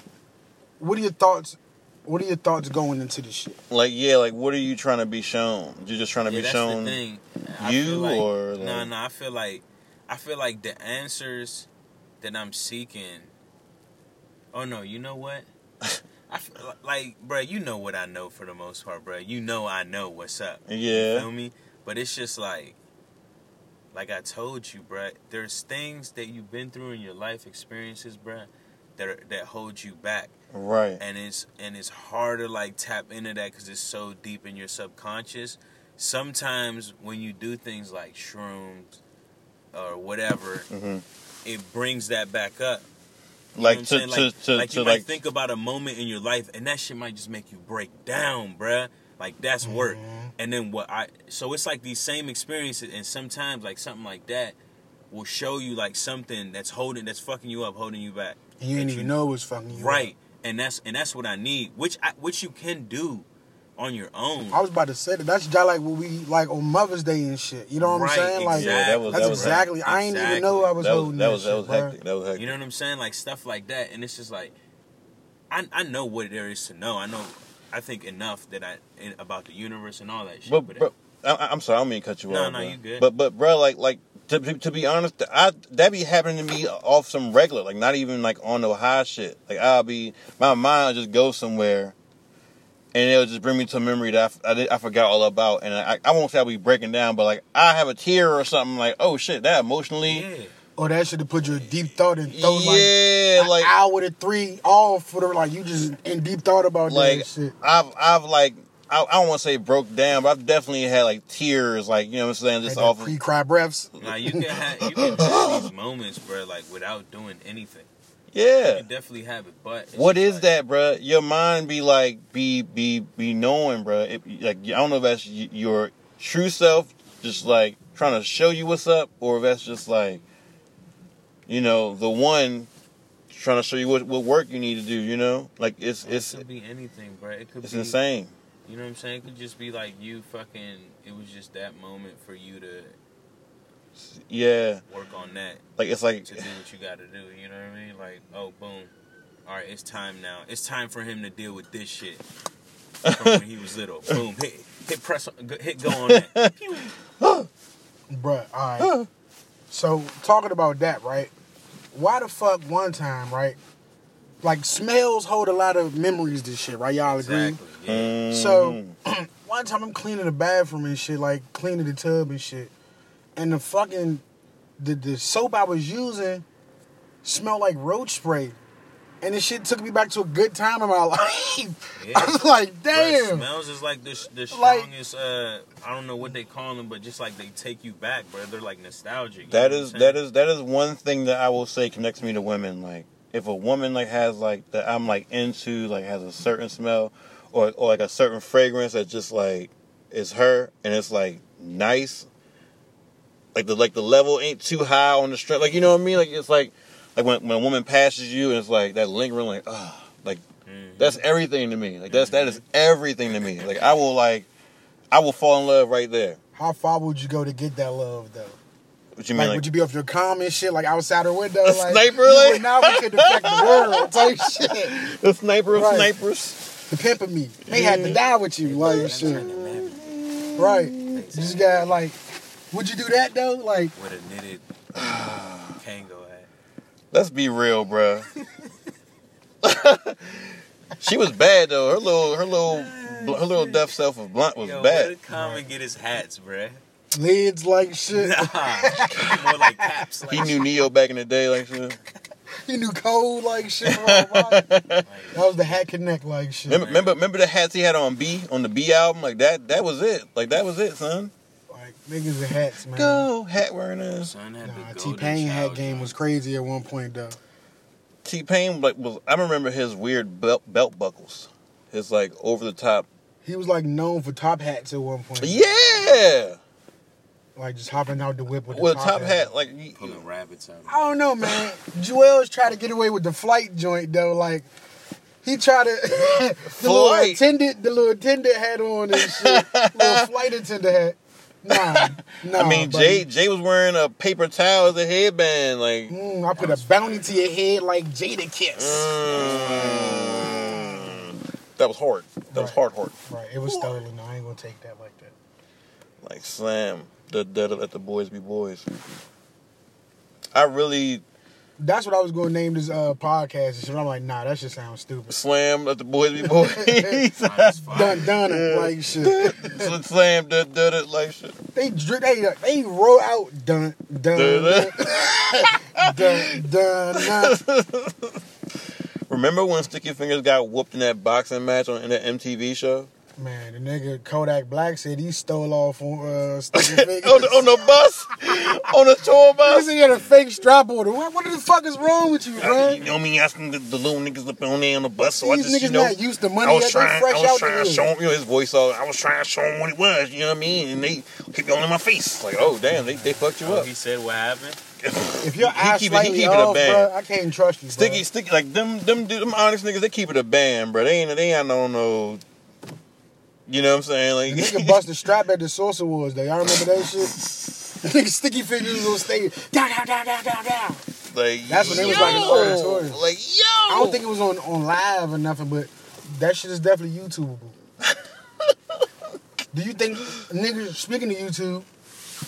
what are your thoughts? What are your thoughts going into this shit? Like, yeah, like, what are you trying to be shown? You're just trying to yeah, be that's shown. the thing. You like, or, no, like- no. I feel like I feel like the answers that I'm seeking. Oh no, you know what? I feel like, bro, you know what I know for the most part, bro. You know I know what's up. You Yeah. feel me? But it's just like like I told you, bruh, there's things that you've been through in your life experiences, bruh, that are, that hold you back, Right. and it's and it's hard to like tap into that because it's so deep in your subconscious. Sometimes when you do things like shrooms or whatever, hmm it brings that back up. You know Like to to saying? to like to you like might think about a moment in your life, and that shit might just make you break down, bruh. Like that's work. Mhm. And then what I so it's like these same experiences, and sometimes like something like that will show you like something that's holding that's fucking you up, holding you back. And you didn't even know it was fucking you. up. Right, and that's and that's what I need, which I, which you can do on your own. I was about to say that. That's just like what we like on Mother's Day and shit. You know what I'm saying? Like exactly. That was- that's that was exactly. I ain't even know I was that was holding that that, was that shit, was bruh. hectic. That was hectic. You know what I'm saying? Like stuff like that, and it's just like, I I know what there is to know. I know, I think enough that I in, about the universe and all that shit. But, but bro, I, I'm sorry, I don't mean to cut you No, off. no, bro. you good. But but bro, like like to, to, to be honest, I that be happening to me off some regular, like not even like on no high shit. Like I'll be my mind just go somewhere, and it'll just bring me to a memory that I, I, did, I forgot all about. And I I won't say I'll be breaking down, but like I have a tear or something like oh shit that emotionally. yeah, Or that should have put you in deep thought and throw like Yeah, an like hour to three off for the like you just in deep thought about like that shit. I've I've like I, I don't want to say broke down, but I've definitely had like tears, like you know what I'm saying, just Like off. pre-cry breaths. now you can have you can have these moments, bro, like without doing anything. You yeah. can definitely have it, but What is like- that, bruh? Your mind be like, be be be knowing, bruh. It, like I don't know if that's y- your true self, just like trying to show you what's up, or if that's just like, you know, the one trying to show you what, what work you need to do. You know, like it's It it's could be anything, bro. It could be it's be insane. You know what I'm saying? It could just be like you fucking. It was just that moment for you to Yeah, work on that like it's like to do what you got to do. You know what I mean? Like, oh, boom. All right, it's time now. It's time for him to deal with this shit from when he was little. Boom, hit, hit press, hit go on that. Bruh, alright. so talking about that, right? Why the fuck one time, right? Like smells hold a lot of memories this shit, right? Y'all agree? Exactly. Yeah. So mm, one time I'm cleaning the bathroom and shit, like cleaning the tub and shit, and the fucking the the soap I was using smelled like roach spray, and this shit took me back to a good time in my life. Yeah. I was like, Bruh, damn. smells is like the, the Like- strongest. uh, I don't know what they call them, but just like they take you back, bro. They're like nostalgic. you that know is what I'm that saying? is that is one thing that I will say connects me to women. Like if a woman like has like that I'm like into like has a certain smell or or like a certain fragrance that just like is her and it's like nice. Like the like the level ain't too high on the strength. Like you know what I mean? Like it's like like when when a woman passes you and it's like that lingering like ah like Mhm. that's everything to me. Like that's that is everything to me. Like I will like I will fall in love right there. How far would you go to get that love though? What you mean Like, like would you be off your calm and shit, like outside her window, A like sniper, you like- now we could affect the world type shit. the sniper of Right. snipers? The pimping me, they had to die with you, like shit. Right? You just got like, would you do that though? Like, With a knitted uh, Kangol hat. Let's be real, bruh. she was bad though. Her little, her little, her little deaf self of blunt was Yo, where bad. did Common get his hats, bruh? lids like shit. Nah, more like caps. Like, He knew Neo back in the day, like shit. He knew code like shit. That was the Hat Connect like shit. Remember, remember, remember the hats he had on B on the B album? Like that, that was it. Like that was it, son. Like niggas and hats, man. Go hat wearing ass. son had Nah, T Pain hat game was crazy at one point though. T Pain like was. I remember his weird belt belt buckles. His like over the top. He was like known for top hats at one point. Yeah, Like just hopping out the whip with the with a top, top hat. Like he- pulling rabbits out. I don't know, man. Joel's trying to get away with the flight joint though. Like he tried to the little Flight? attendant, the little attendant hat on and shit. little flight attendant hat. Nah, nah. I mean, buddy. Jay Jay was wearing a paper towel as a headband. Like Mm, I put a bounty to your head like Jadakiss. Mm. That was hard. That was hard, hard. Right, it was stolen. No, I ain't gonna take that like that. Like slam. The, the let the boys be boys. I really, That's what I was going to name this uh, podcast and. I'm like, nah, that shit sounds stupid. Slam, let the boys be boys. That's fine. Done, done it like shit. Slam did, did it like shit. They they they wrote out dun dun dun dun dun. dun. Remember when Sticky Fingaz got whooped in that boxing match on in that MTV show? Man, the nigga Kodak Black said he stole off on uh, on, the, on the bus, on the tour bus. He said he had a fake strap on it. What, what the fuck is wrong with you, bro? You bro? know me asking the, the little niggas up on there on the bus, so I These just you niggas know not used to money I was yet. trying, They I was trying the to show him, you know, his voice. All, I was trying to show him what it was. You know what I mean? And they keep it on in my face, like, oh damn, they, they fucked you Oh, up. he said what happened. If your He eyes keep it- he slightly keep it a band. bro, I can't trust you. Sticky, bro. sticky, like them, them, them honest niggas. They keep it a band, bro. They ain't, they ain't no, no. You know what I'm saying? Like, nigga bust the strap at the Source Awards, though. Y'all remember that shit? Nigga Sticky Fingaz on stage. Down, down, down, down, down, down. like That's when it was like in auditorium. like yo. I don't think it was on, on live or nothing, but that shit is definitely YouTubeable. do you think niggas, speaking to YouTube,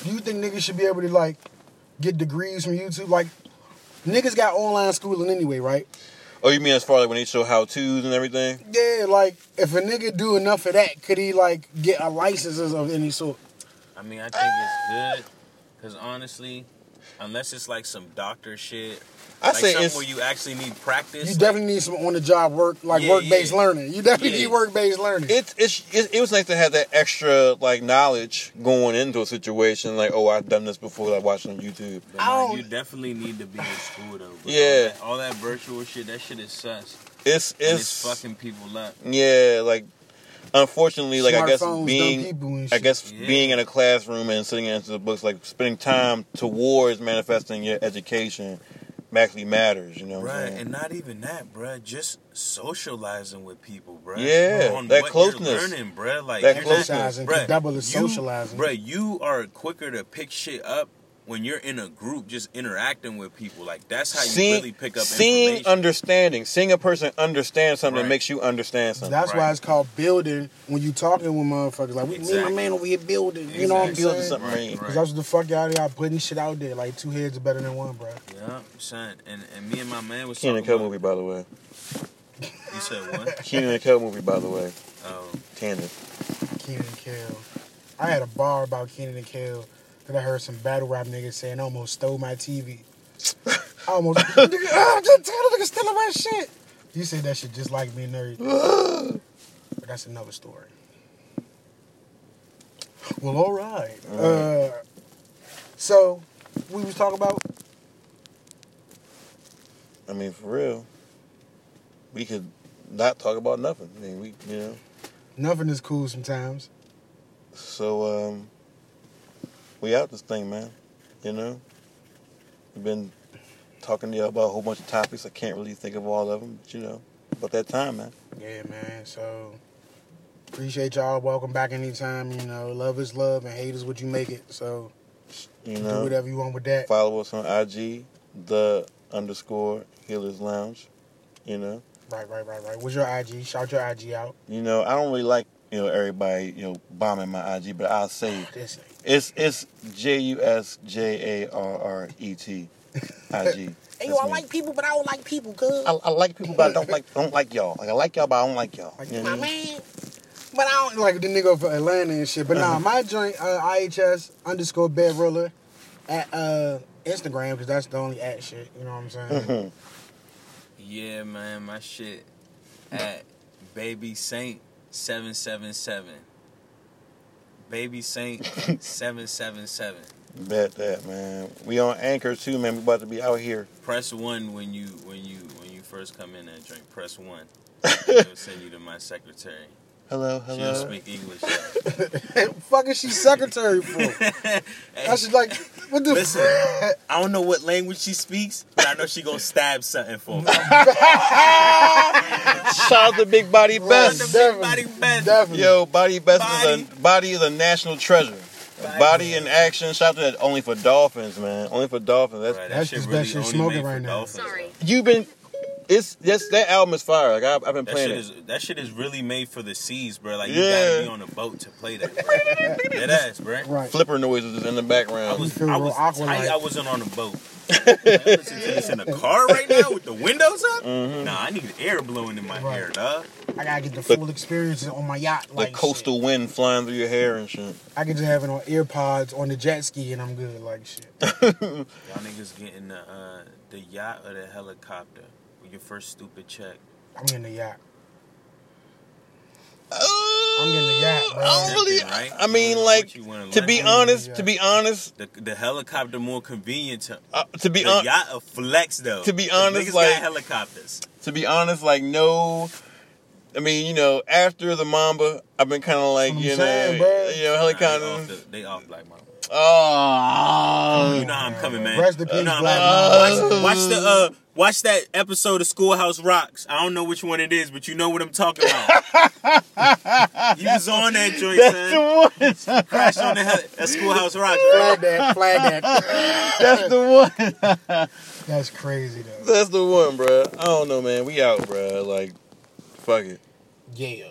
do you think niggas should be able to, like, get degrees from YouTube? Like, niggas got online schooling anyway, right? Oh, you mean as far as like when they show how tos and everything? Yeah, like, if a nigga do enough of that, could he, like, get a license of any sort? I mean, I think it's good because honestly, unless it's like some doctor shit, I like say something it's where you actually need practice. You definitely need some on the job work, like Yeah, work based yeah. learning. You definitely Yeah. need work based learning. it's it's it, it was nice to have that extra like knowledge going into a situation. Like, oh, I've done this before. I watched on YouTube. But I oh. you definitely need to be in school though. Bro. Yeah. all that, all that virtual shit, that shit is sus. It's And it's, it's fucking people up. yeah. Like, unfortunately, like I guess Smartphones, being I guess Yeah. being in a classroom and sitting into the books, like spending time towards manifesting your education, actually matters. You know, what I'm and not even that, bruh. Just socializing with people, bruh. Yeah, on that what closeness. You're learning, bruh. Like That you're closeness. Socializing, Not, 'cause bruh, double is you- socializing. bruh. You are quicker to pick shit up when you're in a group, just interacting with people. Like that's how you seeing, really pick up seeing information. understanding, seeing a person understand something Right. makes you understand something. That's why it's called building when you talking with motherfuckers. Like, we, me and my man over here building. You know what I'm Building saying? something Right, right. right. Because that's what the fuck y'all y'all putting shit out there. Like, two heads are better than one, bro. Yeah, son. And and me and my man was Keenan and talking Kel about- movie, by the way. You said what? Keenan and Kel movie, by the way. Oh, Tangent. Keenan and Kel. I had a bar about Keenan and Kel that I heard some battle rap niggas saying I almost stole my TV. I almost. nigga, ah, just tell the nigga stealing my shit. You said that shit just like me and everything. but that's another story. Well, all right. Uh, so, we was talking about I mean, for real, we could not talk about nothing. I mean, we, you know. nothing is cool sometimes. So, um, we out this thing, man. You know, we've been talking to you about a whole bunch of topics. I can't really think of all of them, but you know, about that time, man. Yeah, man. So appreciate y'all. Welcome back anytime. You know, love is love and hate is what you make it. So You know, do whatever you want with that. follow us on IG, the underscore Healers Lounge. You know, Right, right, right, right. What's your IG? Shout your IG out. you know, I don't really like you know everybody you know bombing my IG, but I'll say This it's it's J U S J A R R E T IG. Hey, yo, I like people, but I don't like people, cuz. I, I like people, but I don't like don't like y'all. Like I like y'all, but I don't like y'all. Like You know my what I mean? man. But I don't like the nigga for Atlanta and shit. But nah, my joint uh, IHS underscore bedroller at uh, Instagram because that's the only at shit. You know what I'm saying? Mhm. yeah, man. My shit at Baby Saint seven seven seven. Baby Saint seven seven seven. Bet that, man. We on Anchor too, man. We about to be out here. Press one when you when you when you first come in and drink. Press one. It'll send you to my secretary. Hello, hello. She don't speak English. yet. fuck is she secretary for? Hey, That's like, what the Listen. fuck? I don't know what language she speaks, but I know she gonna stab something for me. Shout out to Big Body Right, Best. Big Body Bes. Definitely. Yo, Body Best Body. is a body is a national treasure. Body. Body in action. Shout out to that only for dolphins, man. Only for dolphins. That's Right, That's shit just really that shit smoking right now. dolphins, Sorry. you've been It's just that album is fire. Like I've, I've been That playing shit it. is that shit is really made for the seas, bro. Like you Yeah. gotta be on a boat to play that. That ass, bro. Right. Flipper noises in the I background. was, I was awkward, tight. like- I wasn't on a boat. Like, I'm listening to this in the car right now with the windows up. Mhm. Nah, I need air blowing in my Right. hair, dog. I gotta get the The- full experience on my yacht. the Like coastal wind flying through your hair and shit. shit. I can just have it on earpods on the jet ski and I'm good. Like shit. Y'all niggas getting the uh, the yacht or the helicopter with your first stupid check. I'm getting the yacht. I'm getting the yacht, bro. I don't really. Right? I mean, like you wanna to learn? be honest, to be honest, The, the helicopter more convenient to uh, to be honest, yacht a flex though. to be 'Cause honest, like- got helicopters. to be honest, like no. I mean, you know, after the Mamba, I've been kind of like, That's what you I'm know, saying, bro. you know, Nah, they, off the, they off Black Mamba. Oh, You know how I'm coming, man. Rest in You peace, know I'm Black coming. Mamba. Watch, watch the uh, watch that episode of Schoolhouse Rocks. I don't know which one it is, but you know what I'm talking about. he was on that joint, son. that's the one. Crashed on the heli- that Schoolhouse Rocks. Flag that. Flag that. That's the one. That's crazy though. That's the one, bro. I don't know, man. We out, bro. Like, fuck it. Yeah.